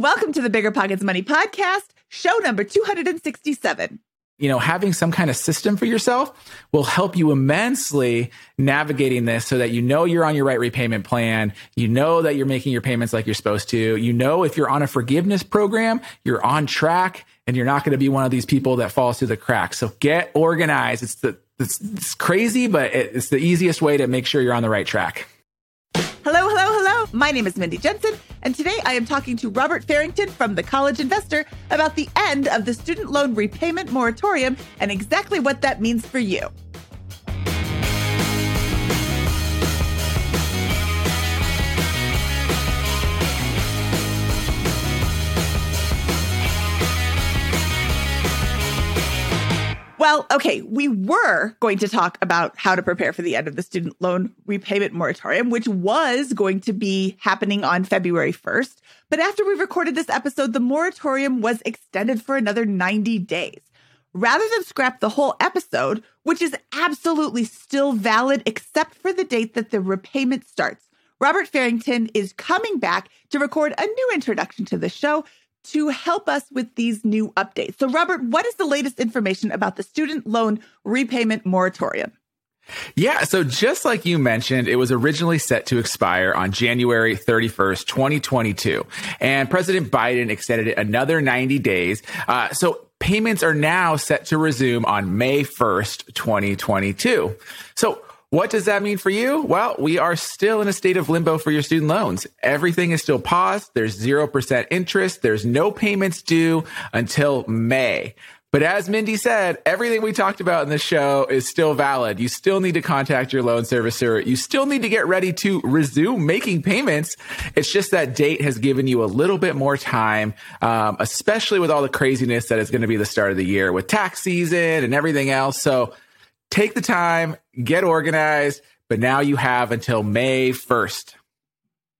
welcome to the Bigger Pockets Money Podcast, show number 267. You know, having some kind of system for yourself will help you immensely navigating this so that you know you're on your right repayment plan. You know that you're making your payments like you're supposed to. You know, if you're on a forgiveness program, you're on track and you're not going to be one of these people that falls through the cracks. So get organized. It's the, it's, it's crazy, but it's the easiest way to make sure you're on the right track. My name is Mindy Jensen, and today I am talking to Robert Farrington from The College Investor about the end of the student loan repayment moratorium and exactly what that means for you. Well, okay, we were going to talk about how to prepare for the end of the student loan repayment moratorium, which was going to be happening on February 1st. But after we recorded this episode, the moratorium was extended for another 90 days. Rather than scrap the whole episode, which is absolutely still valid except for the date that the repayment starts, Robert Farrington is coming back to record a new introduction to the show to help us with these new updates. So, Robert, what is the latest information about the student loan repayment moratorium? Yeah, so just like you mentioned, it was originally set to expire on January 31st, 2022. And President Biden extended it another 90 days. Uh, so payments are now set to resume on May 1st, 2022. So what does that mean for you? Well, we are still in a state of limbo for your student loans. Everything is still paused. There's 0% interest. There's no payments due until May. But as Mindy said, everything we talked about in the show is still valid. You still need to contact your loan servicer. You still need to get ready to resume making payments. It's just that date has given you a little bit more time, um, especially with all the craziness that is going to be the start of the year with tax season and everything else. So take the time, get organized, but now you have until May 1st.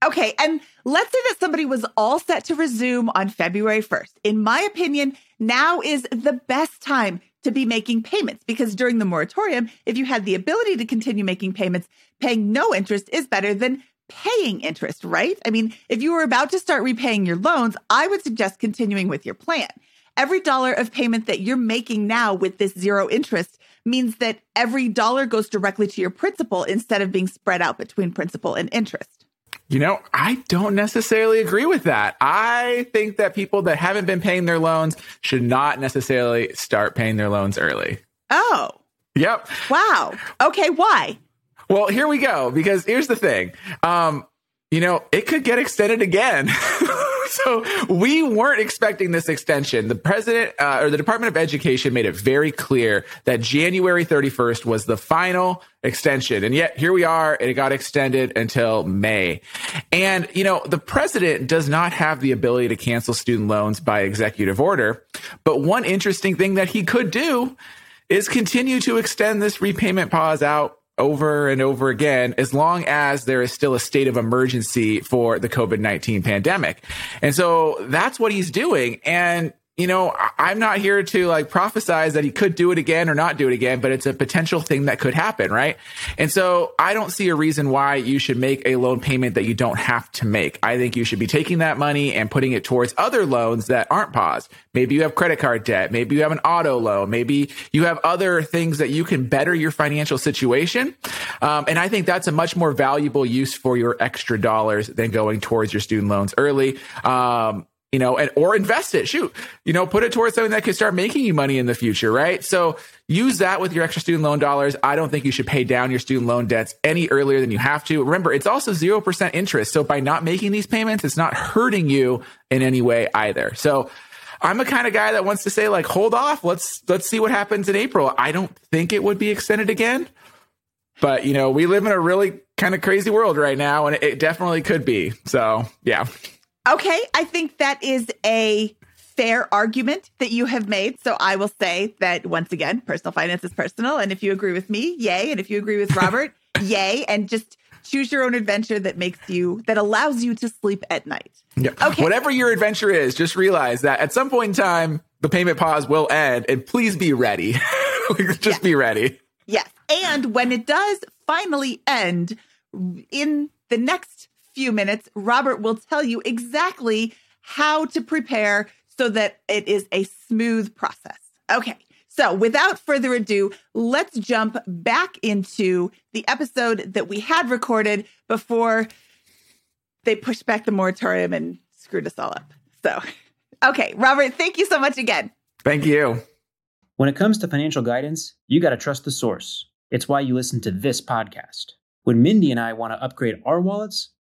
Okay. And let's say that somebody was all set to resume on February 1st. In my opinion, now is the best time to be making payments because during the moratorium, if you had the ability to continue making payments, paying no interest is better than paying interest, right? I mean, if you were about to start repaying your loans, I would suggest continuing with your plan. Every dollar of payment that you're making now with this zero interest means that every dollar goes directly to your principal instead of being spread out between principal and interest. You know, I don't necessarily agree with that. I think that people that haven't been paying their loans should not necessarily start paying their loans early. Oh. Yep. Wow. Okay, why? Well, here we go because here's the thing. Um, you know, it could get extended again. so we weren't expecting this extension. The president uh, or the Department of Education made it very clear that January 31st was the final extension. And yet here we are, and it got extended until May. And, you know, the president does not have the ability to cancel student loans by executive order. But one interesting thing that he could do is continue to extend this repayment pause out over and over again as long as there is still a state of emergency for the COVID 19 pandemic. And so that's what he's doing. And you know, I'm not here to like prophesize that he could do it again or not do it again, but it's a potential thing that could happen, right? And so I don't see a reason why you should make a loan payment that you don't have to make. I think you should be taking that money and putting it towards other loans that aren't paused. Maybe you have credit card debt. Maybe you have an auto loan. Maybe you have other things that you can better your financial situation. Um, and I think that's a much more valuable use for your extra dollars than going towards your student loans early. Um, you know, and or invest it. Shoot, you know, put it towards something that could start making you money in the future, right? So use that with your extra student loan dollars. I don't think you should pay down your student loan debts any earlier than you have to. Remember, it's also 0% interest. So by not making these payments, it's not hurting you in any way either. So I'm a kind of guy that wants to say like, hold off. Let's, let's see what happens in April. I don't think it would be extended again, but you know, we live in a really kind of crazy world right now and it definitely could be. So yeah. Okay, I think that is a fair argument that you have made. So I will say that once again, personal finance is personal. And if you agree with me, yay. And if you agree with Robert, yay. And just choose your own adventure that makes you, that allows you to sleep at night. Yeah. Okay. Whatever your adventure is, just realize that at some point in time, the payment pause will end. And please be ready. just yes. be ready. Yes. And when it does finally end in the next few minutes, Robert will tell you exactly how to prepare so that it is a smooth process. Okay. So, without further ado, let's jump back into the episode that we had recorded before they pushed back the moratorium and screwed us all up. So, okay, Robert, thank you so much again. Thank you. When it comes to financial guidance, you got to trust the source. It's why you listen to this podcast. When Mindy and I want to upgrade our wallets,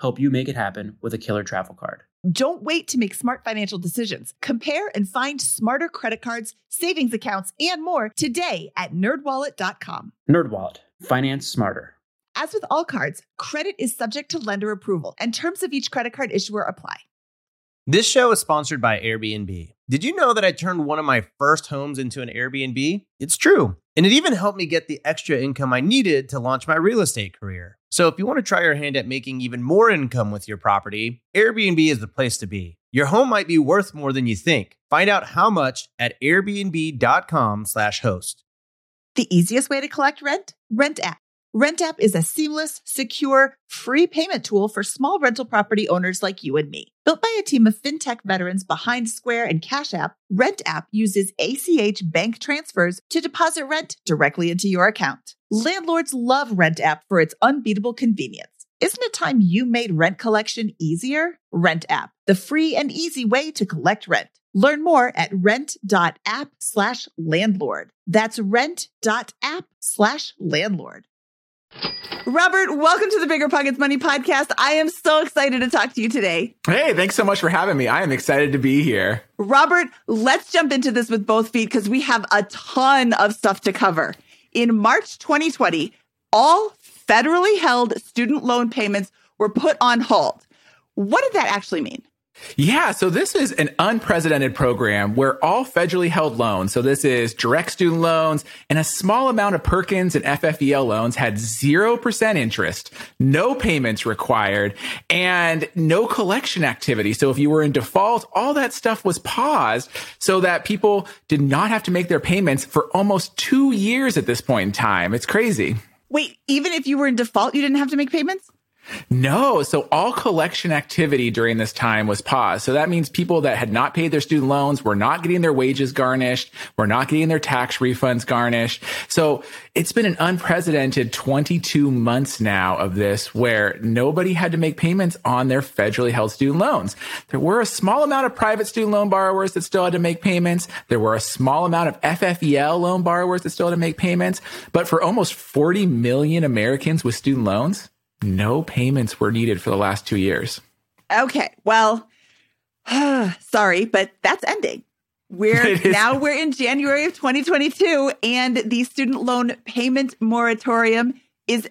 help you make it happen with a killer travel card. Don't wait to make smart financial decisions. Compare and find smarter credit cards, savings accounts, and more today at nerdwallet.com. NerdWallet, finance smarter. As with all cards, credit is subject to lender approval, and terms of each credit card issuer apply. This show is sponsored by Airbnb. Did you know that I turned one of my first homes into an Airbnb? It's true. And it even helped me get the extra income I needed to launch my real estate career. So if you want to try your hand at making even more income with your property, Airbnb is the place to be. Your home might be worth more than you think. Find out how much at airbnb.com/slash host. The easiest way to collect rent? Rent app. Rent app is a seamless, secure, free payment tool for small rental property owners like you and me. Built by a team of fintech veterans behind Square and Cash App, Rent app uses ACH bank transfers to deposit rent directly into your account. Landlords love Rent app for its unbeatable convenience. Isn't it time you made rent collection easier? Rent app, the free and easy way to collect rent. Learn more at rent.app slash landlord. That's rent.app slash landlord. Robert, welcome to the Bigger Pockets Money podcast. I am so excited to talk to you today. Hey, thanks so much for having me. I am excited to be here. Robert, let's jump into this with both feet because we have a ton of stuff to cover. In March 2020, all federally held student loan payments were put on hold. What did that actually mean? Yeah, so this is an unprecedented program where all federally held loans, so this is direct student loans and a small amount of Perkins and FFEL loans had 0% interest, no payments required, and no collection activity. So if you were in default, all that stuff was paused so that people did not have to make their payments for almost two years at this point in time. It's crazy. Wait, even if you were in default, you didn't have to make payments? No. So all collection activity during this time was paused. So that means people that had not paid their student loans were not getting their wages garnished, were not getting their tax refunds garnished. So it's been an unprecedented 22 months now of this where nobody had to make payments on their federally held student loans. There were a small amount of private student loan borrowers that still had to make payments. There were a small amount of FFEL loan borrowers that still had to make payments. But for almost 40 million Americans with student loans, no payments were needed for the last two years. Okay. Well, sorry, but that's ending. We're now we're in January of 2022 and the student loan payment moratorium is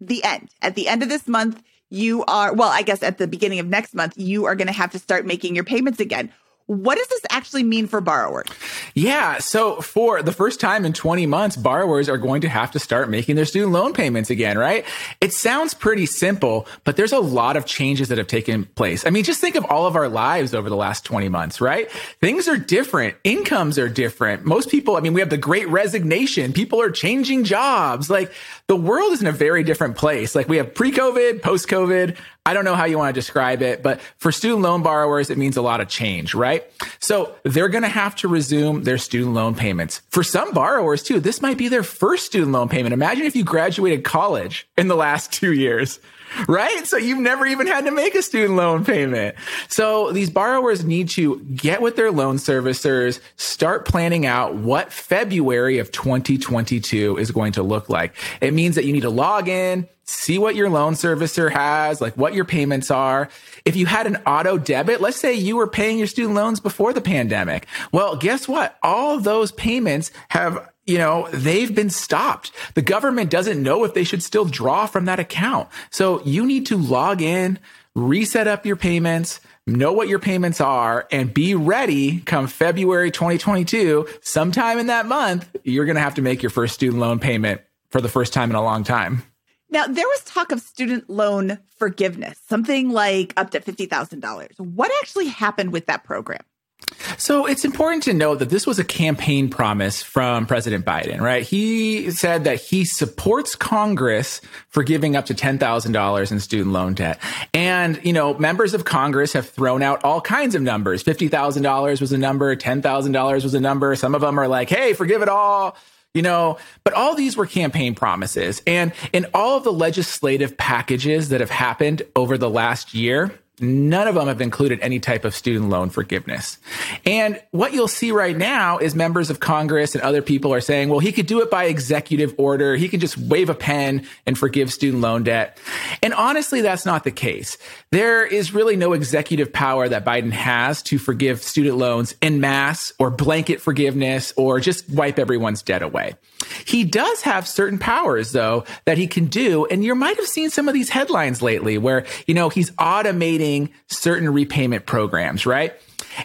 the end. At the end of this month, you are well, I guess at the beginning of next month, you are going to have to start making your payments again. What does this actually mean for borrowers? Yeah. So for the first time in 20 months, borrowers are going to have to start making their student loan payments again, right? It sounds pretty simple, but there's a lot of changes that have taken place. I mean, just think of all of our lives over the last 20 months, right? Things are different. Incomes are different. Most people, I mean, we have the great resignation. People are changing jobs. Like the world is in a very different place. Like we have pre-COVID, post-COVID. I don't know how you want to describe it, but for student loan borrowers, it means a lot of change, right? So they're going to have to resume their student loan payments. For some borrowers too, this might be their first student loan payment. Imagine if you graduated college in the last two years right? So you've never even had to make a student loan payment. So these borrowers need to get with their loan servicers, start planning out what February of 2022 is going to look like. It means that you need to log in, see what your loan servicer has, like what your payments are. If you had an auto debit, let's say you were paying your student loans before the pandemic. Well, guess what? All those payments have you know, they've been stopped. The government doesn't know if they should still draw from that account. So you need to log in, reset up your payments, know what your payments are, and be ready come February 2022. Sometime in that month, you're going to have to make your first student loan payment for the first time in a long time. Now, there was talk of student loan forgiveness, something like up to $50,000. What actually happened with that program? So it's important to note that this was a campaign promise from President Biden, right? He said that he supports Congress for giving up to $10,000 in student loan debt. And, you know, members of Congress have thrown out all kinds of numbers. $50,000 was a number, $10,000 was a number. Some of them are like, hey, forgive it all you know, but all these were campaign promises. And in all of the legislative packages that have happened over the last year, None of them have included any type of student loan forgiveness. And what you'll see right now is members of Congress and other people are saying, well, he could do it by executive order. He can just wave a pen and forgive student loan debt. And honestly, that's not the case. There is really no executive power that Biden has to forgive student loans in mass or blanket forgiveness or just wipe everyone's debt away. He does have certain powers though that he can do. And you might have seen some of these headlines lately where, you know, he's automating certain repayment programs, right?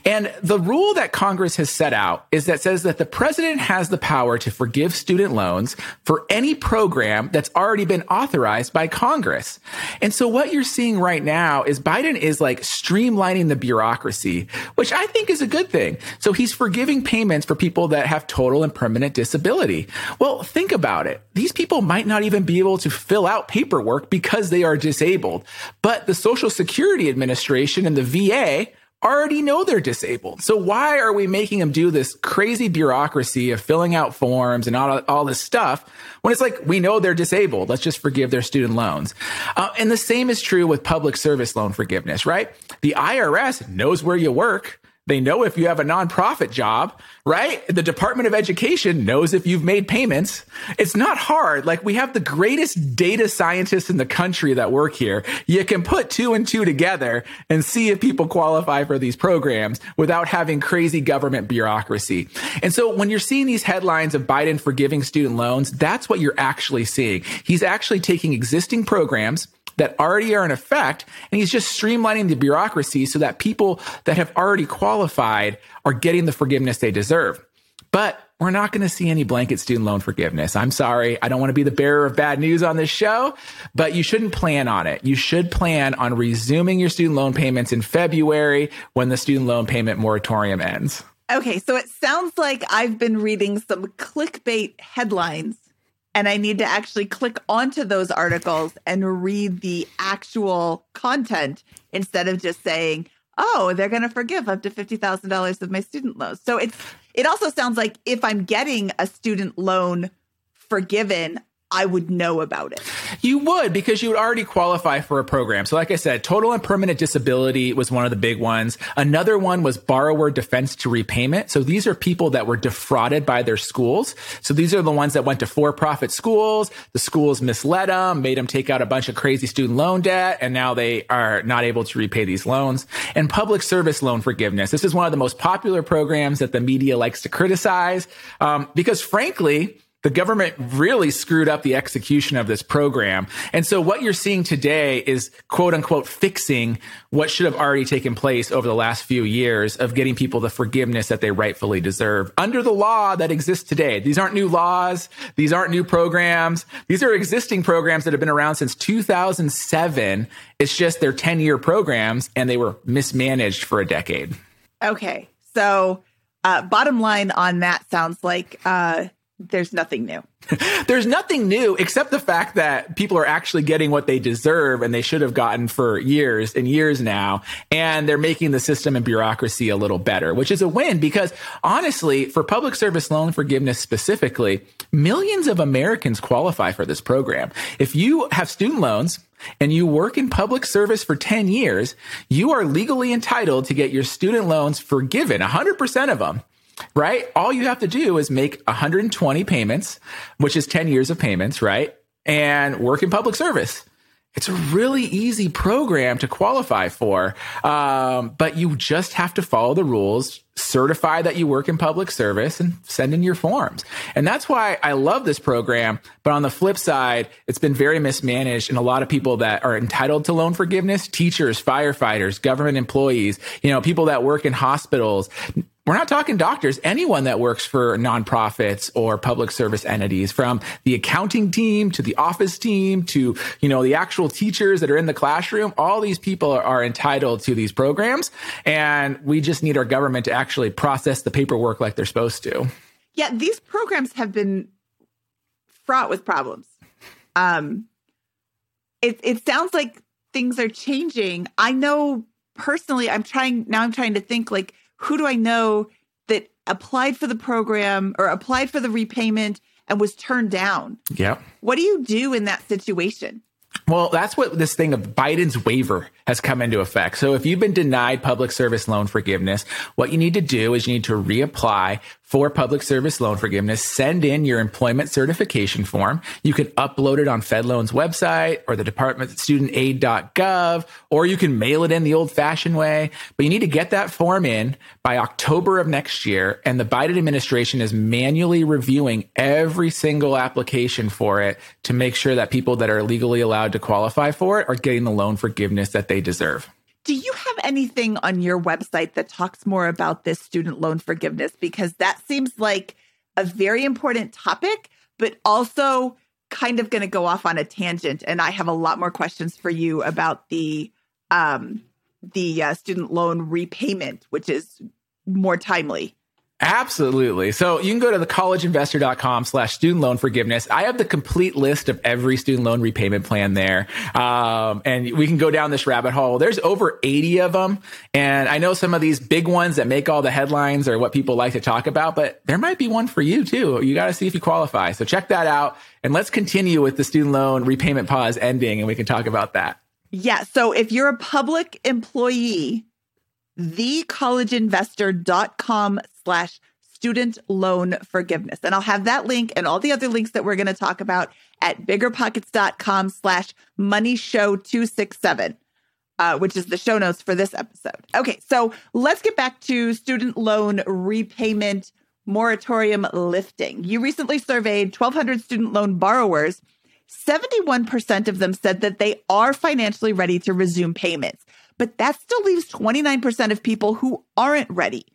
And the rule that Congress has set out is that says that the president has the power to forgive student loans for any program that's already been authorized by Congress. And so what you're seeing right now is Biden is like streamlining the bureaucracy, which I think is a good thing. So he's forgiving payments for people that have total and permanent disability. Well, think about it. These people might not even be able to fill out paperwork because they are disabled, but the Social Security Administration and the VA already know they're disabled. So why are we making them do this crazy bureaucracy of filling out forms and all, all this stuff when it's like we know they're disabled? Let's just forgive their student loans. Uh, and the same is true with public service loan forgiveness, right? The IRS knows where you work. They know if you have a nonprofit job, right? The Department of Education knows if you've made payments. It's not hard. Like we have the greatest data scientists in the country that work here. You can put two and two together and see if people qualify for these programs without having crazy government bureaucracy. And so when you're seeing these headlines of Biden forgiving student loans, that's what you're actually seeing. He's actually taking existing programs that already are in effect. And he's just streamlining the bureaucracy so that people that have already qualified are getting the forgiveness they deserve. But we're not going to see any blanket student loan forgiveness. I'm sorry. I don't want to be the bearer of bad news on this show, but you shouldn't plan on it. You should plan on resuming your student loan payments in February when the student loan payment moratorium ends. Okay, so it sounds like I've been reading some clickbait headlines and I need to actually click onto those articles and read the actual content instead of just saying, "Oh, they're going to forgive up to $50,000 of my student loans." So it's it also sounds like if I'm getting a student loan forgiven, I would know about it. You would because you would already qualify for a program. So, like I said, total and permanent disability was one of the big ones. Another one was borrower defense to repayment. So, these are people that were defrauded by their schools. So, these are the ones that went to for profit schools. The schools misled them, made them take out a bunch of crazy student loan debt, and now they are not able to repay these loans. And public service loan forgiveness. This is one of the most popular programs that the media likes to criticize um, because, frankly, the government really screwed up the execution of this program. And so what you're seeing today is quote unquote fixing what should have already taken place over the last few years of getting people the forgiveness that they rightfully deserve under the law that exists today. These aren't new laws. These aren't new programs. These are existing programs that have been around since 2007. It's just they're 10 year programs and they were mismanaged for a decade. Okay. So, uh, bottom line on that sounds like, uh, there's nothing new. there's nothing new except the fact that people are actually getting what they deserve and they should have gotten for years and years now. And they're making the system and bureaucracy a little better, which is a win because honestly, for public service loan forgiveness specifically, millions of Americans qualify for this program. If you have student loans, and you work in public service for 10 years, you are legally entitled to get your student loans forgiven, 100% of them right? All you have to do is make 120 payments, which is 10 years of payments, right? And work in public service. It's a really easy program to qualify for, um, but you just have to follow the rules, certify that you work in public service, and send in your forms. And that's why I love this program. But on the flip side, it's been very mismanaged, and a lot of people that are entitled to loan forgiveness teachers, firefighters, government employees, you know, people that work in hospitals we're not talking doctors, anyone that works for nonprofits or public service entities, from the accounting team to the office team to, you know, the actual teachers that are in the classroom. All these people are, are entitled to these programs. And we just need our government to actually process the paperwork like they're supposed to. Yeah, these programs have been fraught with problems. Um, it, it sounds like things are changing. I know personally, I'm trying, now I'm trying to think like, who do I know that applied for the program or applied for the repayment and was turned down? Yeah. What do you do in that situation? Well, that's what this thing of Biden's waiver has come into effect. So if you've been denied public service loan forgiveness, what you need to do is you need to reapply for public service loan forgiveness, send in your employment certification form. You can upload it on FedLoan's website or the Department of studentaid.gov, or you can mail it in the old fashioned way. But you need to get that form in by October of next year. And the Biden administration is manually reviewing every single application for it to make sure that people that are legally allowed to qualify for it are getting the loan forgiveness that they deserve. Do you have anything on your website that talks more about this student loan forgiveness? Because that seems like a very important topic, but also kind of going to go off on a tangent. And I have a lot more questions for you about the um, the uh, student loan repayment, which is more timely. Absolutely. So you can go to the collegeinvestor.com slash student loan forgiveness. I have the complete list of every student loan repayment plan there. Um, and we can go down this rabbit hole. There's over 80 of them. And I know some of these big ones that make all the headlines are what people like to talk about, but there might be one for you too. You got to see if you qualify. So check that out. And let's continue with the student loan repayment pause ending and we can talk about that. Yeah. So if you're a public employee, thecollegeinvestor.com slash student loan forgiveness. And I'll have that link and all the other links that we're going to talk about at biggerpockets.com slash money show 267. Uh, which is the show notes for this episode. Okay, so let's get back to student loan repayment moratorium lifting. You recently surveyed 1,200 student loan borrowers. 71% of them said that they are financially ready to resume payments, but that still leaves 29% of people who aren't ready.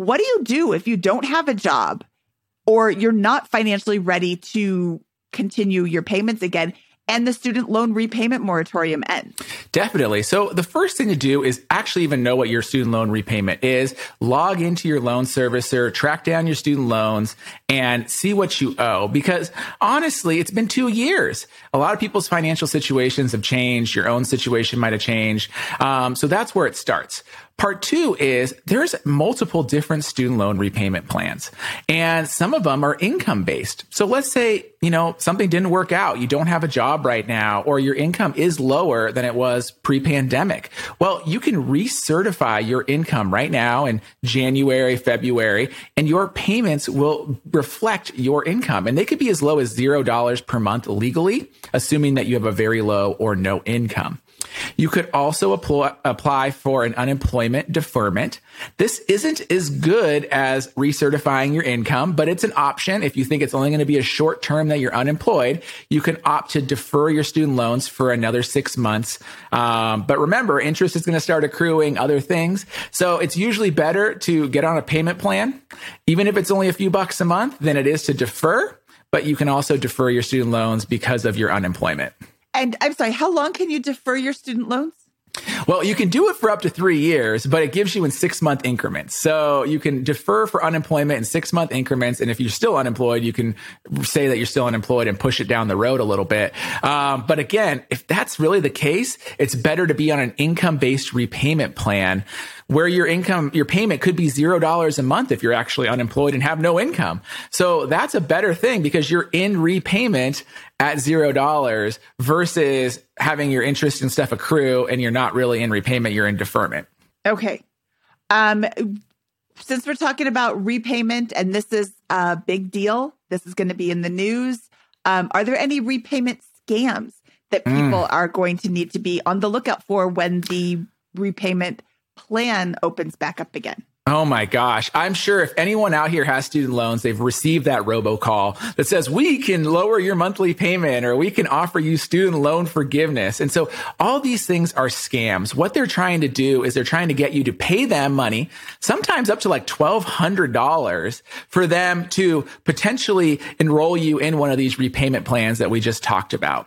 What do you do if you don't have a job or you're not financially ready to continue your payments again? and the student loan repayment moratorium ends? Definitely. So the first thing to do is actually even know what your student loan repayment is. Log into your loan servicer, track down your student loans and see what you owe. Because honestly, it's been two years. A lot of people's financial situations have changed. Your own situation might have changed. Um, so that's where it starts. Part two is there's multiple different student loan repayment plans and some of them are income based. So let's say, you know, something didn't work out. You don't have a job right now or your income is lower than it was pre pandemic. Well, you can recertify your income right now in January, February, and your payments will reflect your income. And they could be as low as $0 per month legally, assuming that you have a very low or no income. You could also apply, apply for an unemployment deferment. This isn't as good as recertifying your income, but it's an option. If you think it's only going to be a short term that you're unemployed, you can opt to defer your student loans for another six months. Um, but remember, interest is going to start accruing other things. So it's usually better to get on a payment plan, even if it's only a few bucks a month, than it is to defer. But you can also defer your student loans because of your unemployment. And I'm sorry, how long can you defer your student loans? Well, you can do it for up to three years, but it gives you in six month increments. So you can defer for unemployment in six month increments. And if you're still unemployed, you can say that you're still unemployed and push it down the road a little bit. Um, but again, if that's really the case, it's better to be on an income based repayment plan where your income, your payment could be zero dollars a month if you're actually unemployed and have no income. So that's a better thing because you're in repayment at zero dollars versus having your interest and stuff accrue and you're not really in repayment, you're in deferment. Okay. Um, since we're talking about repayment and this is a big deal, this is going to be in the news. Um, are there any repayment scams that people mm. are going to need to be on the lookout for when the repayment plan opens back up again? Oh my gosh. I'm sure if anyone out here has student loans, they've received that robocall that says, we can lower your monthly payment or we can offer you student loan forgiveness. And so all these things are scams. What they're trying to do is they're trying to get you to pay them money, sometimes up to like $1,200 for them to potentially enroll you in one of these repayment plans that we just talked about.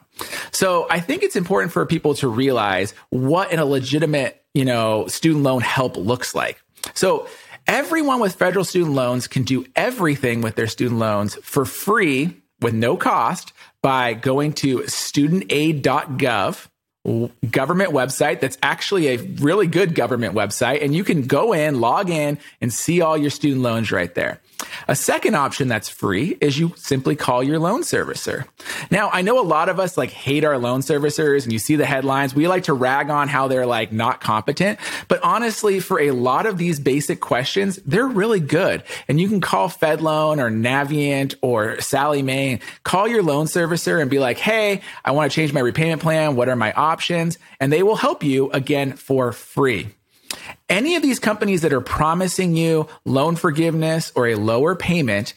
So I think it's important for people to realize what in a legitimate, you know, student loan help looks like. So everyone with federal student loans can do everything with their student loans for free with no cost by going to studentaid.gov government website. That's actually a really good government website. And you can go in log in and see all your student loans right there a second option that's free is you simply call your loan servicer. Now, I know a lot of us like hate our loan servicers and you see the headlines. We like to rag on how they're like not competent. But honestly, for a lot of these basic questions, they're really good. And you can call FedLoan or Navient or Sallie Mae, call your loan servicer and be like, Hey, I want to change my repayment plan. What are my options? And they will help you again for free. Any of these companies that are promising you loan forgiveness or a lower payment,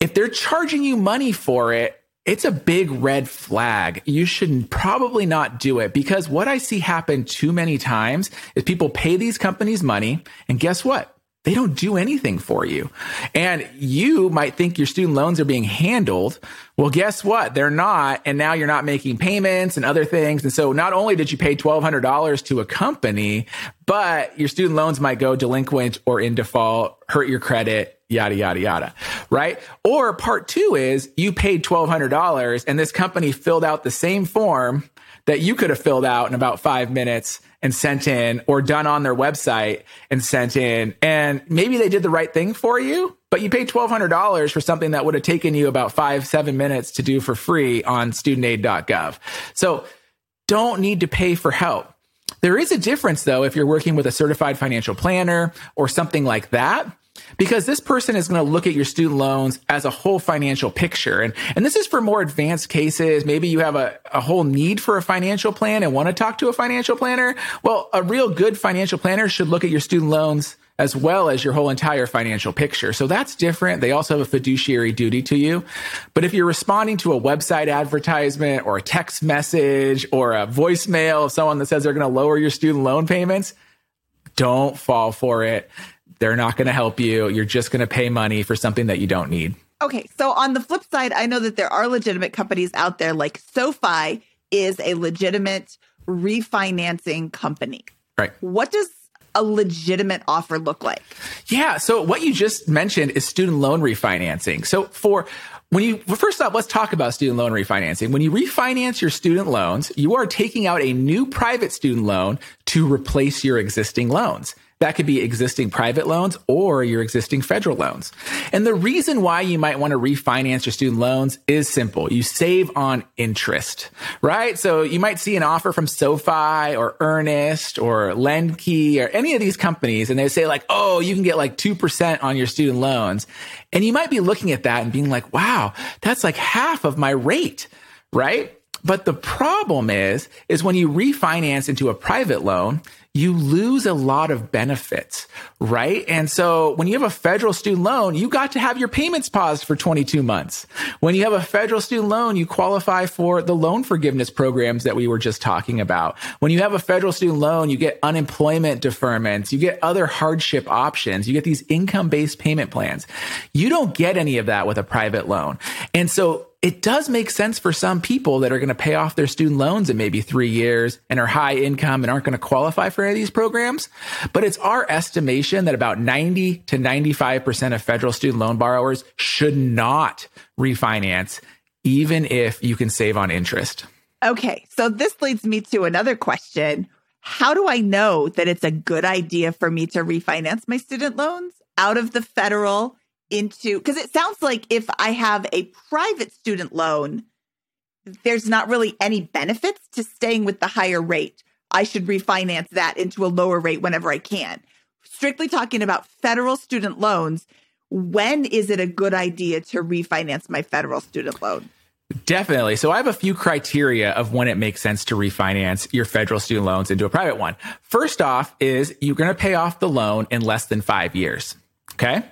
if they're charging you money for it, it's a big red flag. You should probably not do it because what I see happen too many times is people pay these companies money and guess what? They don't do anything for you. And you might think your student loans are being handled. Well, guess what? They're not. And now you're not making payments and other things. And so not only did you pay $1,200 to a company, but your student loans might go delinquent or in default, hurt your credit, yada, yada, yada. Right. Or part two is you paid $1,200 and this company filled out the same form that you could have filled out in about five minutes and sent in or done on their website and sent in. And maybe they did the right thing for you, but you paid $1,200 for something that would have taken you about five, seven minutes to do for free on studentaid.gov. So don't need to pay for help. There is a difference though if you're working with a certified financial planner or something like that because this person is going to look at your student loans as a whole financial picture. And, and this is for more advanced cases. Maybe you have a, a whole need for a financial plan and want to talk to a financial planner. Well, a real good financial planner should look at your student loans as well as your whole entire financial picture. So that's different. They also have a fiduciary duty to you. But if you're responding to a website advertisement or a text message or a voicemail of someone that says they're going to lower your student loan payments, don't fall for it. They're not going to help you. You're just going to pay money for something that you don't need. Okay. So on the flip side, I know that there are legitimate companies out there like SoFi is a legitimate refinancing company. Right. What does a legitimate offer look like? Yeah. So what you just mentioned is student loan refinancing. So for when you well, first off, let's talk about student loan refinancing. When you refinance your student loans, you are taking out a new private student loan to replace your existing loans. That could be existing private loans or your existing federal loans. And the reason why you might want to refinance your student loans is simple. You save on interest, right? So you might see an offer from SoFi or Earnest or LendKey or any of these companies and they say like, oh, you can get like 2% on your student loans. And you might be looking at that and being like, wow, that's like half of my rate, right? But the problem is, is when you refinance into a private loan, you lose a lot of benefits, right? And so when you have a federal student loan, you got to have your payments paused for 22 months. When you have a federal student loan, you qualify for the loan forgiveness programs that we were just talking about. When you have a federal student loan, you get unemployment deferments, you get other hardship options, you get these income based payment plans. You don't get any of that with a private loan. And so it does make sense for some people that are going to pay off their student loans in maybe three years and are high income and aren't going to qualify for any of these programs. But it's our estimation that about 90 to 95% of federal student loan borrowers should not refinance, even if you can save on interest. Okay. So this leads me to another question. How do I know that it's a good idea for me to refinance my student loans out of the federal into because it sounds like if I have a private student loan, there's not really any benefits to staying with the higher rate. I should refinance that into a lower rate whenever I can. Strictly talking about federal student loans, when is it a good idea to refinance my federal student loan? Definitely. So I have a few criteria of when it makes sense to refinance your federal student loans into a private one. First off is you're going to pay off the loan in less than five years. Okay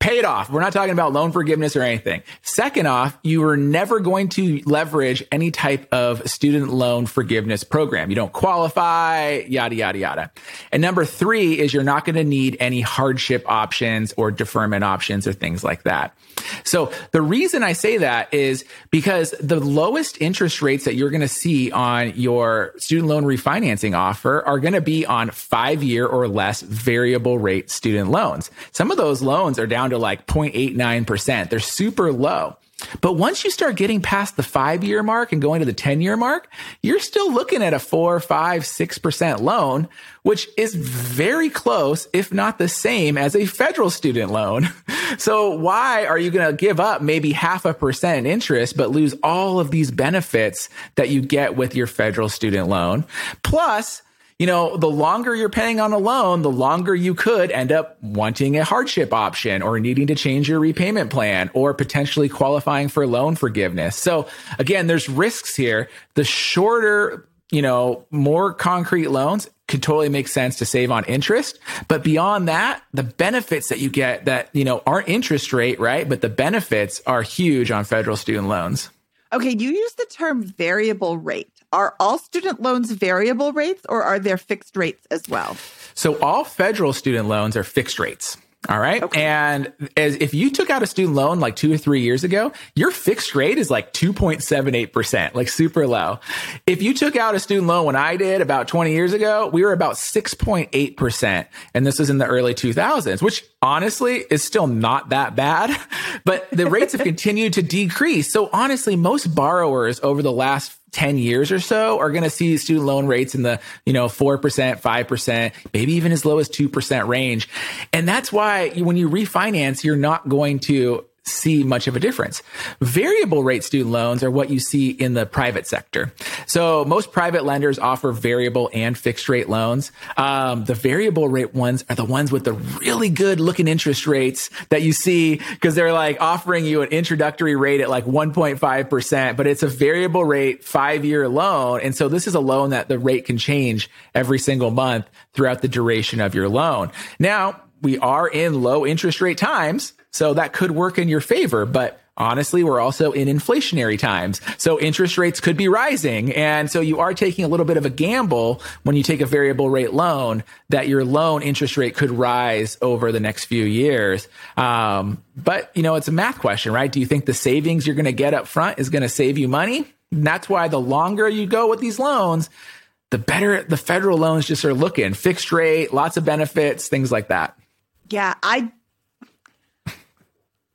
pay it off. We're not talking about loan forgiveness or anything. Second off, you are never going to leverage any type of student loan forgiveness program. You don't qualify, yada, yada, yada. And number three is you're not going to need any hardship options or deferment options or things like that. So the reason I say that is because the lowest interest rates that you're going to see on your student loan refinancing offer are going to be on five year or less variable rate student loans. Some of those loans are down to like 0.89%. They're super low. But once you start getting past the five year mark and going to the 10 year mark, you're still looking at a four, five, six percent loan, which is very close, if not the same as a federal student loan. So why are you going to give up maybe half a percent interest, but lose all of these benefits that you get with your federal student loan? Plus, you know, the longer you're paying on a loan, the longer you could end up wanting a hardship option or needing to change your repayment plan or potentially qualifying for loan forgiveness. So again, there's risks here. The shorter you know, more concrete loans could totally make sense to save on interest. But beyond that, the benefits that you get that, you know, aren't interest rate, right? But the benefits are huge on federal student loans. Okay, you use the term variable rate. Are all student loans variable rates or are there fixed rates as well? So all federal student loans are fixed rates. All right. Okay. And as if you took out a student loan like two or three years ago, your fixed rate is like 2.78%, like super low. If you took out a student loan when I did about 20 years ago, we were about 6.8%. And this was in the early 2000s, which honestly is still not that bad, but the rates have continued to decrease. So honestly, most borrowers over the last 10 years or so are going to see student loan rates in the, you know, 4%, 5%, maybe even as low as 2% range. And that's why when you refinance, you're not going to see much of a difference. Variable rate student loans are what you see in the private sector. So most private lenders offer variable and fixed rate loans. Um, the variable rate ones are the ones with the really good looking interest rates that you see because they're like offering you an introductory rate at like 1.5%, but it's a variable rate five year loan. And so this is a loan that the rate can change every single month throughout the duration of your loan. Now, we are in low interest rate times. So that could work in your favor, but honestly, we're also in inflationary times. So interest rates could be rising. And so you are taking a little bit of a gamble when you take a variable rate loan that your loan interest rate could rise over the next few years. Um, but you know, it's a math question, right? Do you think the savings you're going to get up front is going to save you money? And that's why the longer you go with these loans, the better the federal loans just are looking fixed rate, lots of benefits, things like that. Yeah, I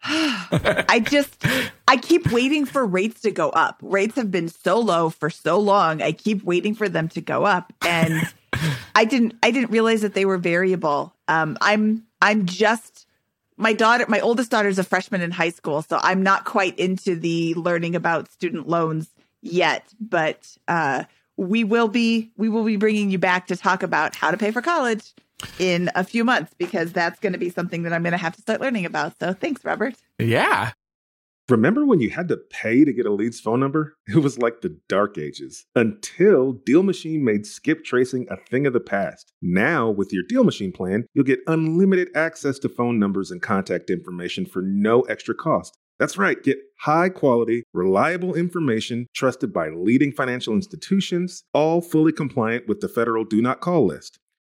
I just I keep waiting for rates to go up. Rates have been so low for so long. I keep waiting for them to go up and I didn't I didn't realize that they were variable. Um I'm I'm just my daughter my oldest daughter is a freshman in high school, so I'm not quite into the learning about student loans yet, but uh we will be we will be bringing you back to talk about how to pay for college in a few months because that's going to be something that I'm going to have to start learning about. So thanks, Robert. Yeah. Remember when you had to pay to get a lead's phone number? It was like the dark ages until Deal Machine made skip tracing a thing of the past. Now, with your Deal Machine plan, you'll get unlimited access to phone numbers and contact information for no extra cost. That's right, get high quality, reliable information trusted by leading financial institutions, all fully compliant with the federal Do Not Call list.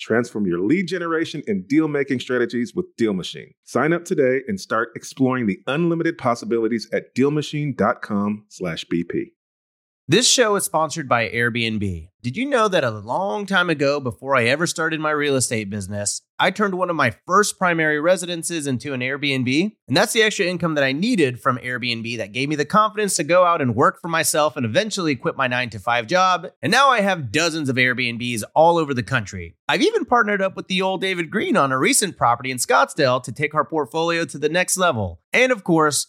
Transform your lead generation and deal making strategies with Deal Machine. Sign up today and start exploring the unlimited possibilities at DealMachine.com/bp. This show is sponsored by Airbnb. Did you know that a long time ago, before I ever started my real estate business, I turned one of my first primary residences into an Airbnb, and that's the extra income that I needed from Airbnb that gave me the confidence to go out and work for myself and eventually quit my 9 to 5 job. And now I have dozens of Airbnbs all over the country. I've even partnered up with the old David Greene on a recent property in Scottsdale to take our portfolio to the next level. And of course,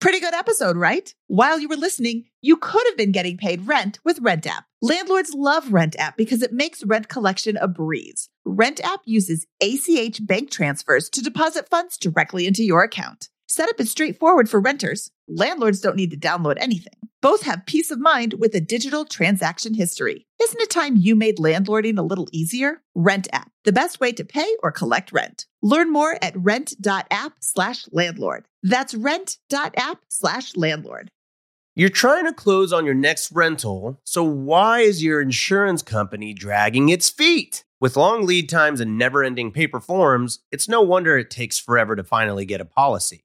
Pretty good episode, right? While you were listening, you could have been getting paid rent with Rent App. Landlords love Rent App because it makes rent collection a breeze. Rent App uses ACH bank transfers to deposit funds directly into your account. Setup is straightforward for renters. Landlords don't need to download anything. Both have peace of mind with a digital transaction history. Isn't it time you made landlording a little easier? Rent app, the best way to pay or collect rent. Learn more at rent.app slash landlord. That's rent.app slash landlord. You're trying to close on your next rental, so why is your insurance company dragging its feet? With long lead times and never ending paper forms, it's no wonder it takes forever to finally get a policy.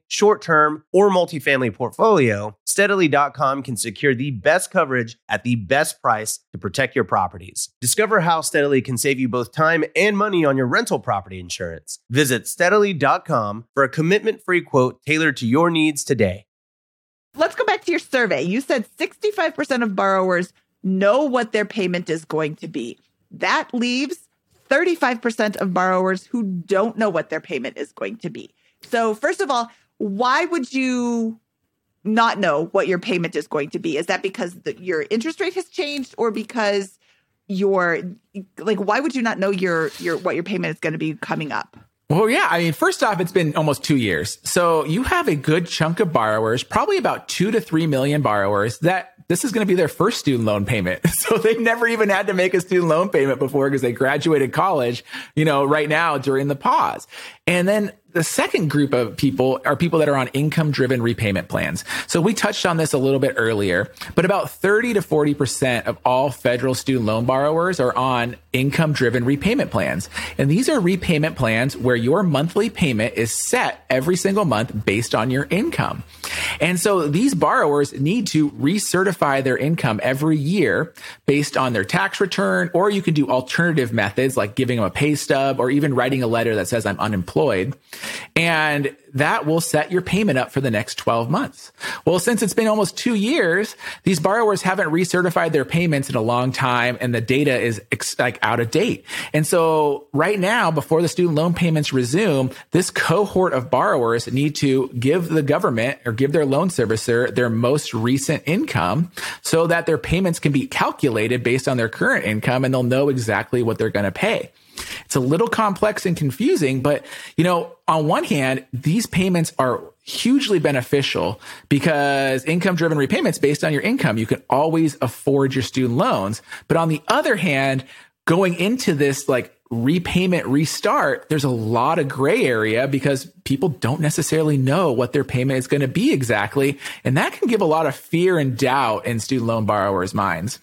short term, or multifamily portfolio, steadily.com can secure the best coverage at the best price to protect your properties. Discover how Steadily can save you both time and money on your rental property insurance. Visit steadily.com for a commitment free quote tailored to your needs today. Let's go back to your survey. You said 65% of borrowers know what their payment is going to be. That leaves 35% of borrowers who don't know what their payment is going to be. So, first of all, why would you not know what your payment is going to be? Is that because the, your interest rate has changed or because your like why would you not know your your what your payment is going to be coming up? Well, yeah. I mean, first off, it's been almost two years. So you have a good chunk of borrowers, probably about two to three million borrowers that this is going to be their first student loan payment. So they've never even had to make a student loan payment before because they graduated college, you know, right now during the pause. And then the second group of people are people that are on income driven repayment plans. So we touched on this a little bit earlier, but about 30 to 40% of all federal student loan borrowers are on income driven repayment plans. And these are repayment plans where your monthly payment is set every single month based on your income. And so these borrowers need to recertify their income every year based on their tax return, or you can do alternative methods like giving them a pay stub or even writing a letter that says I'm unemployed. And that will set your payment up for the next 12 months. Well, since it's been almost two years, these borrowers haven't recertified their payments in a long time and the data is ex- like out of date. And so right now, before the student loan payments resume, this cohort of borrowers need to give the government or give their loan servicer their most recent income so that their payments can be calculated based on their current income and they'll know exactly what they're going to pay. It's a little complex and confusing, but you know, on one hand, these payments are hugely beneficial because income driven repayments based on your income, you can always afford your student loans. But on the other hand, going into this like repayment restart, there's a lot of gray area because people don't necessarily know what their payment is going to be exactly. And that can give a lot of fear and doubt in student loan borrowers' minds.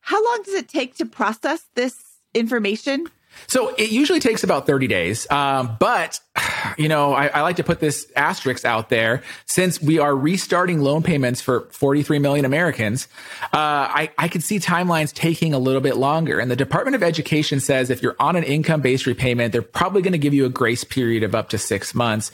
How long does it take to process this information? So it usually takes about 30 days. Um, but, you know, I, I, like to put this asterisk out there since we are restarting loan payments for 43 million Americans. Uh, I, I could see timelines taking a little bit longer. And the Department of Education says if you're on an income based repayment, they're probably going to give you a grace period of up to six months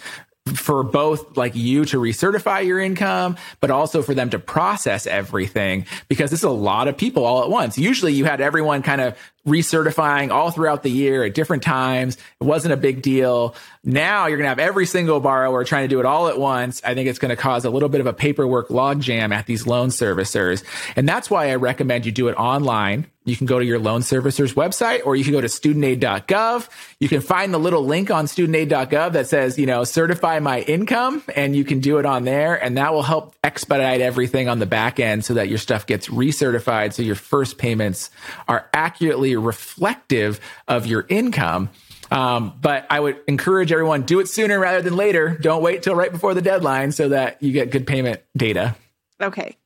for both like you to recertify your income, but also for them to process everything because this is a lot of people all at once. Usually you had everyone kind of recertifying all throughout the year at different times. It wasn't a big deal. Now you're going to have every single borrower trying to do it all at once. I think it's going to cause a little bit of a paperwork logjam at these loan servicers. And that's why I recommend you do it online. You can go to your loan servicer's website or you can go to studentaid.gov. You can find the little link on studentaid.gov that says, you know, certify my income and you can do it on there. And that will help expedite everything on the back end so that your stuff gets recertified. So your first payments are accurately reflective of your income. Um, but I would encourage everyone do it sooner rather than later. Don't wait till right before the deadline so that you get good payment data. Okay.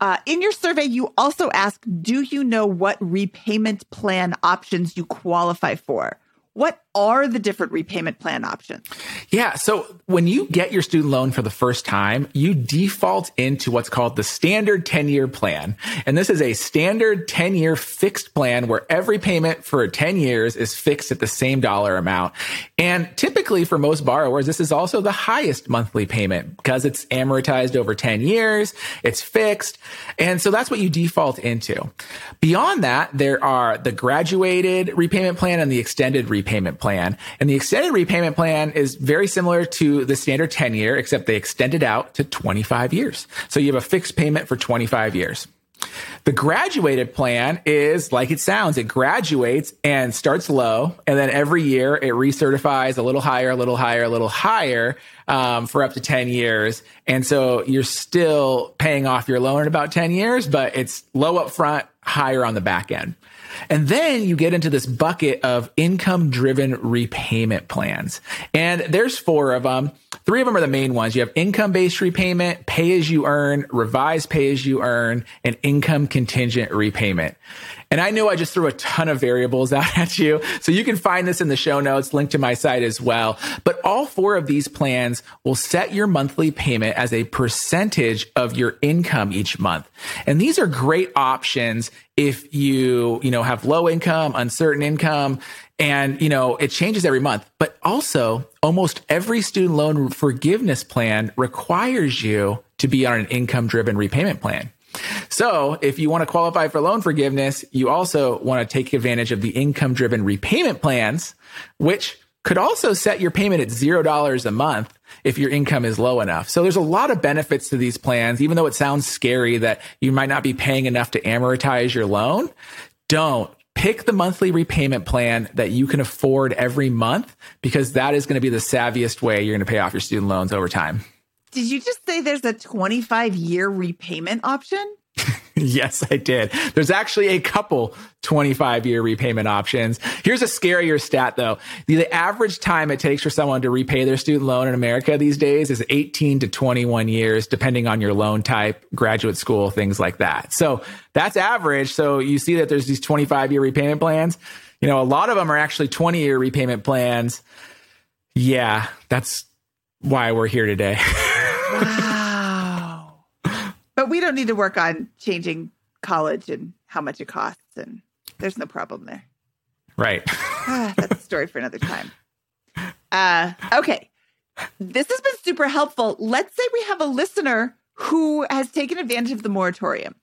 Uh, in your survey, you also ask, do you know what repayment plan options you qualify for? What are the different repayment plan options? Yeah. So when you get your student loan for the first time, you default into what's called the standard 10 year plan. And this is a standard 10 year fixed plan where every payment for 10 years is fixed at the same dollar amount. And typically for most borrowers, this is also the highest monthly payment because it's amortized over 10 years. It's fixed. And so that's what you default into. Beyond that, there are the graduated repayment plan and the extended repayment plan plan. And the extended repayment plan is very similar to the standard 10 year, except they extend it out to 25 years. So you have a fixed payment for 25 years. The graduated plan is like it sounds. It graduates and starts low, and then every year it recertifies a little higher, a little higher, a little higher um, for up to 10 years. And so you're still paying off your loan in about 10 years, but it's low up front, higher on the back end. And then you get into this bucket of income driven repayment plans. And there's four of them. Three of them are the main ones. You have income based repayment, pay as you earn, revised pay as you earn, and income contingent repayment. And I know I just threw a ton of variables out at you. So you can find this in the show notes, linked to my site as well. But all four of these plans will set your monthly payment as a percentage of your income each month. And these are great options if you, you know, have low income, uncertain income, and, you know, it changes every month. But also, almost every student loan forgiveness plan requires you to be on an income driven repayment plan. So if you want to qualify for loan forgiveness, you also want to take advantage of the income driven repayment plans, which could also set your payment at $0 a month if your income is low enough. So there's a lot of benefits to these plans, even though it sounds scary that you might not be paying enough to amortize your loan. Don't pick the monthly repayment plan that you can afford every month because that is going to be the savviest way you're going to pay off your student loans over time. Did you just say there's a 25 year repayment option? yes, I did. There's actually a couple 25 year repayment options. Here's a scarier stat though. The, the, average time it takes for someone to repay their student loan in America these days is 18 to 21 years, depending on your loan type, graduate school, things like that. So that's average. So you see that there's these 25 year repayment plans. You know, a lot of them are actually 20 year repayment plans. Yeah, that's why we're here today. wow. But we don't need to work on changing college and how much it costs. And there's no problem there. Right. ah, that's a story for another time. Uh, okay. This has been super helpful. Let's say we have a listener who has taken advantage of the moratorium.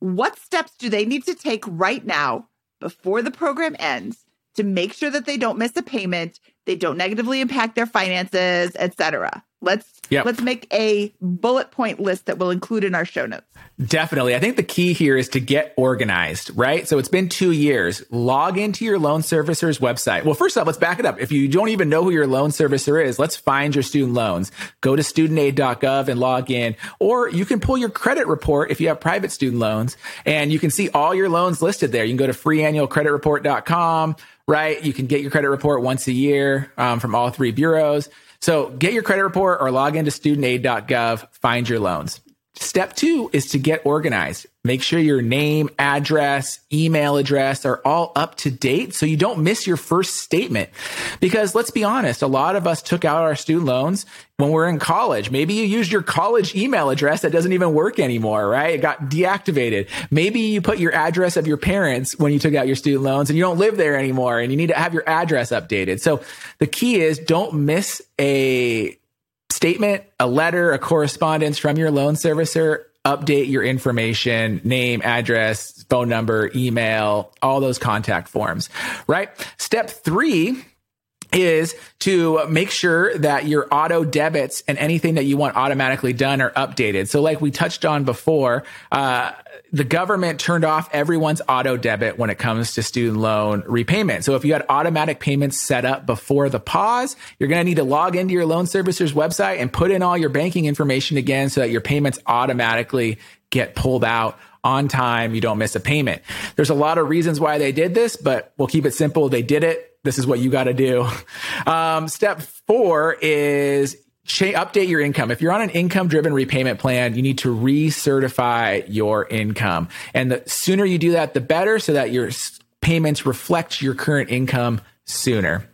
What steps do they need to take right now before the program ends to make sure that they don't miss a payment, they don't negatively impact their finances, etc.? Let's yep. let's make a bullet point list that we'll include in our show notes. Definitely. I think the key here is to get organized, right? So it's been 2 years. Log into your loan servicer's website. Well, first off, let's back it up. If you don't even know who your loan servicer is, let's find your student loans. Go to studentaid.gov and log in, or you can pull your credit report if you have private student loans and you can see all your loans listed there. You can go to freeannualcreditreport.com, right? You can get your credit report once a year um, from all three bureaus. So get your credit report or log into studentaid.gov, find your loans. Step two is to get organized. Make sure your name, address, email address are all up to date so you don't miss your first statement. Because let's be honest, a lot of us took out our student loans when we are in college. Maybe you used your college email address that doesn't even work anymore, right? It got deactivated. Maybe you put your address of your parents when you took out your student loans and you don't live there anymore and you need to have your address updated. So the key is don't miss a statement, a letter, a correspondence from your loan servicer, update your information, name, address, phone number, email, all those contact forms, right? Step three is to make sure that your auto debits and anything that you want automatically done are updated. So like we touched on before, uh, the government turned off everyone's auto debit when it comes to student loan repayment. So if you had automatic payments set up before the pause, you're going to need to log into your loan servicer's website and put in all your banking information again so that your payments automatically get pulled out on time. You don't miss a payment. There's a lot of reasons why they did this, but we'll keep it simple. They did it this is what you got to do. Um, step four is update your income. If you're on an income driven repayment plan, you need to recertify your income. And the sooner you do that, the better so that your payments reflect your current income sooner.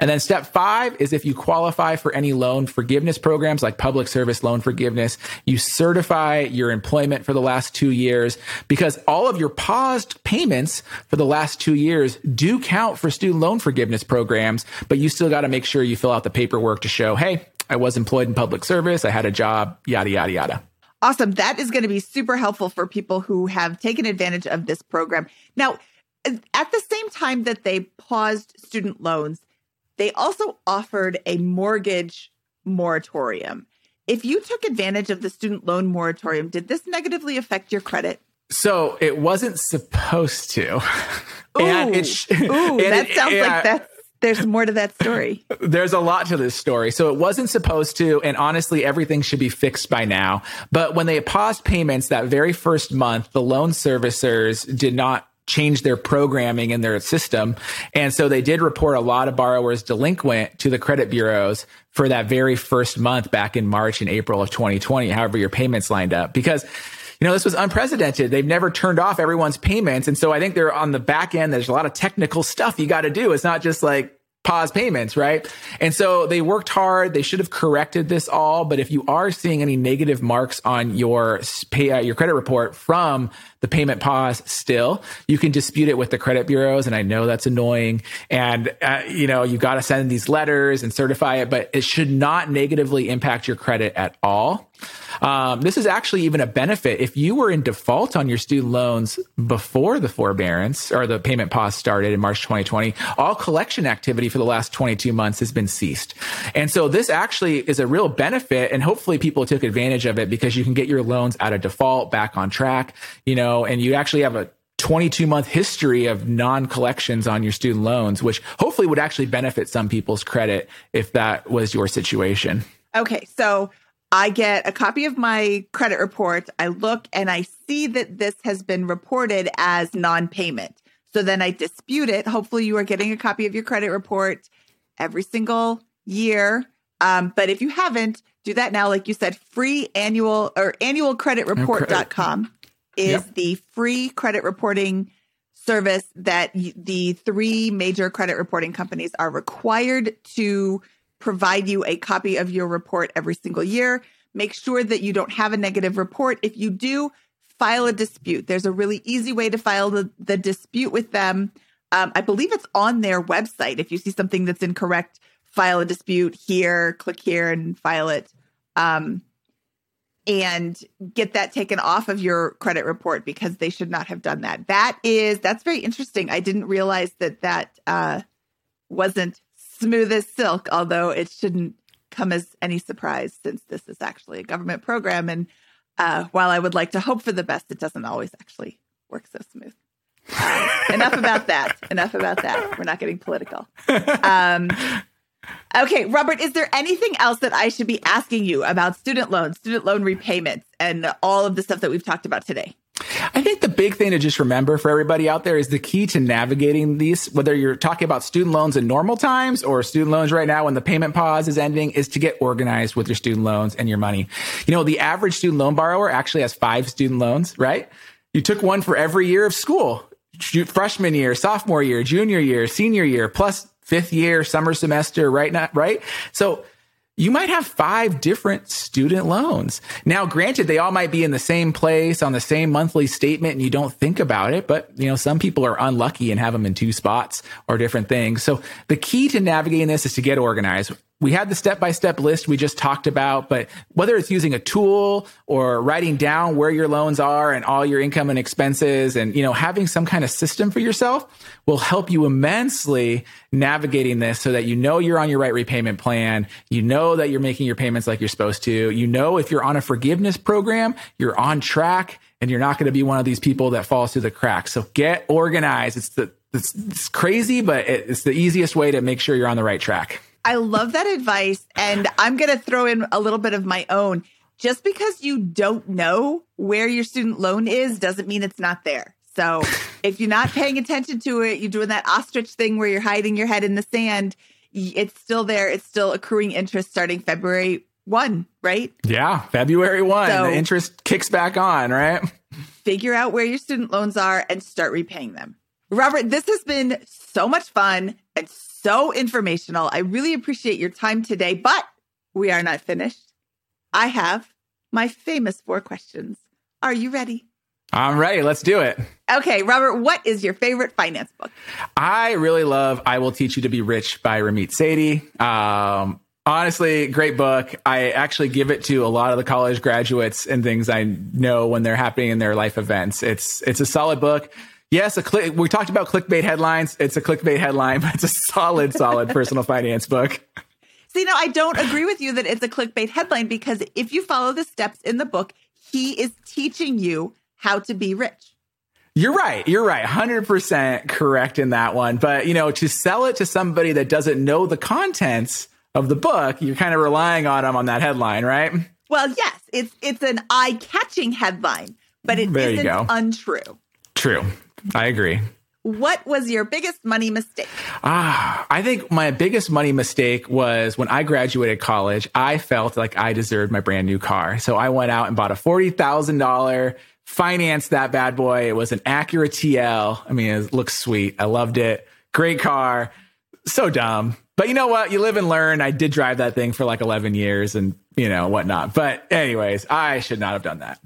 And then step five is if you qualify for any loan forgiveness programs like public service loan forgiveness, you certify your employment for the last two years because all of your paused payments for the last two years do count for student loan forgiveness programs, but you still got to make sure you fill out the paperwork to show, hey, I was employed in public service, I had a job, yada, yada, yada. Awesome. That is going to be super helpful for people who have taken advantage of this program. Now, at the same time that they paused student loans, they also offered a mortgage moratorium. If you took advantage of the student loan moratorium, did this negatively affect your credit? So it wasn't supposed to. Ooh, and it sh- ooh and that it, sounds like that's there's more to that story. There's a lot to this story. So it wasn't supposed to, and honestly, everything should be fixed by now. But when they paused payments that very first month, the loan servicers did not changed their programming in their system. And so they did report a lot of borrowers delinquent to the credit bureaus for that very first month back in March and April of 2020, however your payments lined up. Because you know, this was unprecedented. They've never turned off everyone's payments. And so I think they're on the back end. There's a lot of technical stuff you got to do. It's not just like, pause payments, right? And so they worked hard. They should have corrected this all. But if you are seeing any negative marks on your pay, uh, your credit report from the payment pause still, you can dispute it with the credit bureaus. And I know that's annoying. And, uh, you know, you got to send these letters and certify it, but it should not negatively impact your credit at all. Um, this is actually even a benefit. If you were in default on your student loans before the forbearance or the payment pause started in March 2020, all collection activity for the last 22 months has been ceased. And so this actually is a real benefit. And hopefully people took advantage of it because you can get your loans out of default back on track, you know, and you actually have a 22 month history of non collections on your student loans, which hopefully would actually benefit some people's credit if that was your situation. Okay. So I get a copy of my credit report. I look and I see that this has been reported as non payment. So then I dispute it. Hopefully, you are getting a copy of your credit report every single year. Um, but if you haven't, do that now. Like you said, free annual or annualcreditreport.com is yep. the free credit reporting service that the three major credit reporting companies are required to provide you a copy of your report every single year. Make sure that you don't have a negative report. If you do, file a dispute. There's a really easy way to file the, the dispute with them. Um, I believe it's on their website. If you see something that's incorrect, file a dispute here, click here and file it. Um, and get that taken off of your credit report because they should not have done that. That is, that's very interesting. I didn't realize that that uh, wasn't smooth as silk, although it shouldn't come as any surprise since this is actually a government program. And uh, while I would like to hope for the best, it doesn't always actually work so smooth. enough about that. Enough about that. We're not getting political. Um, okay, Robert, is there anything else that I should be asking you about student loans, student loan repayments, and all of the stuff that we've talked about today? I think the big thing to just remember for everybody out there is the key to navigating these, whether you're talking about student loans in normal times or student loans right now when the payment pause is ending, is to get organized with your student loans and your money. You know, the average student loan borrower actually has five student loans, right? You took one for every year of school, freshman year, sophomore year, junior year, senior year, plus fifth year, summer semester, right? Not right. So you might have five different student loans. Now, granted, they all might be in the same place on the same monthly statement and you don't think about it, but you know, some people are unlucky and have them in two spots or different things. So the key to navigating this is to get organized. We had the step by step list we just talked about, but whether it's using a tool or writing down where your loans are and all your income and expenses and, you know, having some kind of system for yourself will help you immensely navigating this so that you know you're on your right repayment plan. You know that you're making your payments like you're supposed to. You know, if you're on a forgiveness program, you're on track and you're not going to be one of these people that falls through the cracks. So get organized. It's the, it's, it's crazy, but it's the easiest way to make sure you're on the right track. I love that advice. And I'm going to throw in a little bit of my own. Just because you don't know where your student loan is doesn't mean it's not there. So if you're not paying attention to it, you're doing that ostrich thing where you're hiding your head in the sand, it's still there. It's still accruing interest starting February 1, right? Yeah, February 1. So- the interest kicks back on, right? figure out where your student loans are and start repaying them. Robert, this has been so much fun and so informational. I really appreciate your time today, but we are not finished. I have my famous four questions. Are you ready? I'm ready. Let's do it. Okay, Robert, what is your favorite finance book? I really love I Will Teach You to Be Rich by Ramit Sethi. Um, honestly, great book. I actually give it to a lot of the college graduates and things I know when they're happening in their life events. It's it's a solid book. Yes, a click, we talked about clickbait headlines. It's a clickbait headline, but it's a solid, solid personal finance book. See, now I don't agree with you that it's a clickbait headline because if you follow the steps in the book, he is teaching you how to be rich. You're right. You're right. 100% correct in that one. But, you know, to sell it to somebody that doesn't know the contents of the book, you're kind of relying on them on that headline, right? Well, yes, it's it's an eye-catching headline, but it not untrue. True. I agree. What was your biggest money mistake? Ah, I think my biggest money mistake was when I graduated college, I felt like I deserved my brand new car. So I went out and bought a $40,000, financed that bad boy. It was an Acura TL. I mean, it looks sweet. I loved it. Great car. So dumb. But you know what? You live and learn. I did drive that thing for like 11 years and, you know, whatnot. But, anyways, I should not have done that.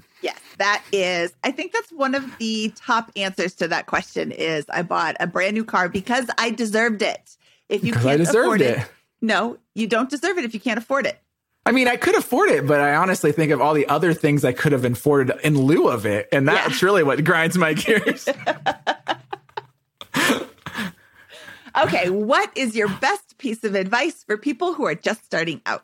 That is. I think that's one of the top answers to that question is I bought a brand new car because I deserved it. If you can't afford it, it. no, you don't deserve it if you can't afford it. I mean, I could afford it, but I honestly think of all the other things I could have afforded in lieu of it. And that's really what grinds my gears. Okay, what is your best piece of advice for people who are just starting out?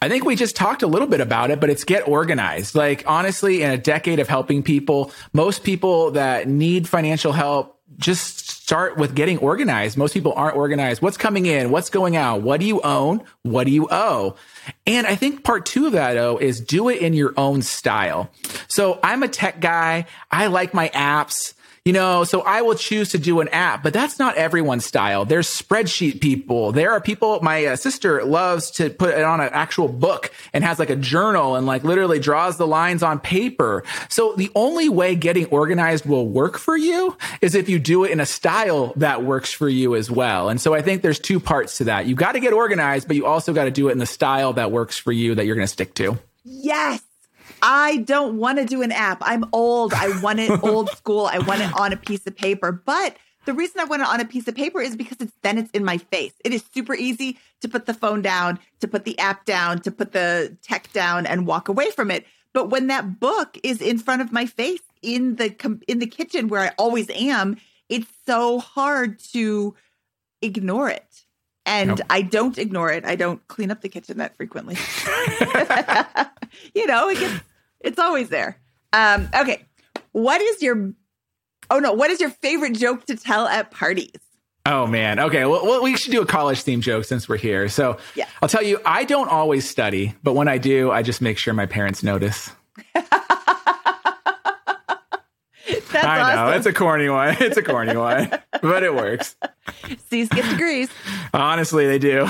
I think we just talked a little bit about it, but it's get organized. Like, honestly, in a decade of helping people, most people that need financial help just start with getting organized. Most people aren't organized. What's coming in? What's going out? What do you own? What do you owe? And I think part two of that, though, is do it in your own style. So I'm a tech guy. I like my apps. You know, so I will choose to do an app, but that's not everyone's style. There's spreadsheet people. There are people, my uh, sister loves to put it on an actual book and has like a journal and like literally draws the lines on paper. So the only way getting organized will work for you is if you do it in a style that works for you as well. And so I think there's two parts to that. You got to get organized, but you also got to do it in the style that works for you that you're going to stick to. Yes. I don't want to do an app. I'm old. I want it old school. I want it on a piece of paper. But the reason I want it on a piece of paper is because it's then it's in my face. It is super easy to put the phone down, to put the app down, to put the tech down and walk away from it. But when that book is in front of my face in the in the kitchen where I always am, it's so hard to ignore it. And Yep. I don't ignore it. I don't clean up the kitchen that frequently. you know, it gets, it's always there. Um, okay. What is your oh no, what is your favorite joke to tell at parties? Oh man. Okay. Well, well, we should do a college theme joke since we're here. So Yeah. I'll tell you, I don't always study, but when I do, I just make sure my parents notice. That's I know awesome. it's a corny one. It's a corny one, but it works. C's get degrees. Honestly, they do.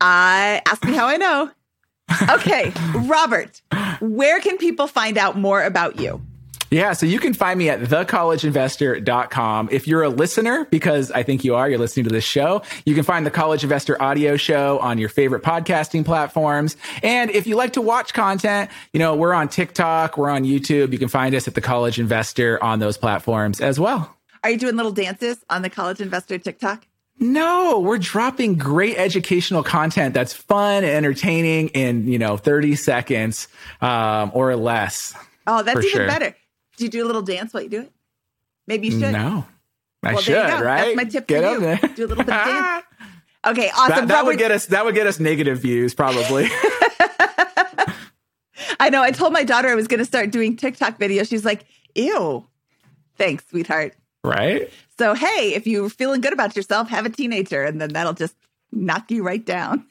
I ask me how I know. Okay, Robert, where can people find out more about you? Yeah, so you can find me at thecollegeinvestor.com. If you're a listener, because I think you are, you're listening to this show, you can find the College Investor audio show on your favorite podcasting platforms. And if you like to watch content, you know, we're on TikTok, we're on YouTube. You can find us at the College Investor on those platforms as well. Are you doing little dances on the College Investor TikTok? No, we're dropping great educational content that's fun and entertaining in, you know, 30 seconds um, or less. Oh, that's even sure. better. Do you do a little dance while you do it? Maybe you should. No. I Well, should, there you go. right? That's my tip Get for up you. there. Do a little bit of dance. Okay, awesome. that, that would get us that would get us negative views probably. I know. I told my daughter I was going to start doing TikTok videos. She's like, ew. Thanks, sweetheart. right? So, hey, if you're feeling good about yourself, have a teenager, and then that'll just knock you right down.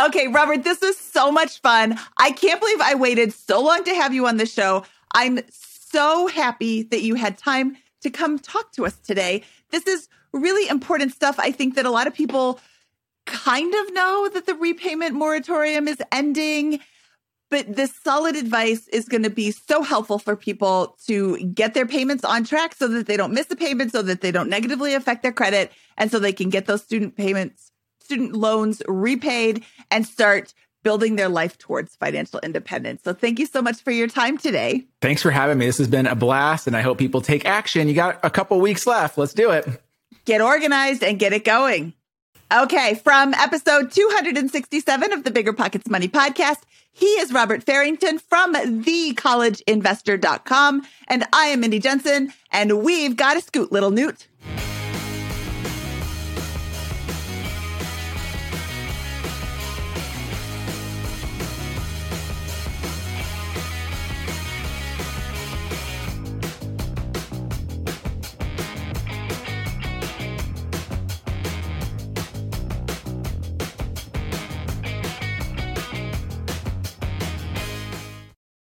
Okay, Robert, this was so much fun. I can't believe I waited so long to have you on the show. I'm so happy that you had time to come talk to us today. This is really important stuff. I think that a lot of people kind of know that the repayment moratorium is ending but this solid advice is going to be so helpful for people to get their payments on track so that they don't miss a payment, so that they don't negatively affect their credit, and so they can get those student payments, student loans repaid and start building their life towards financial independence. So thank you so much for your time today. Thanks for having me. This has been a blast and I hope people take action. You got a couple weeks left. Let's do it. Get organized and get it going. Okay, from episode 267 of the Bigger Pockets Money podcast, he is Robert Farrington from thecollegeinvestor.com. And I am Mindy Jensen, and we've got a scoot, little newt.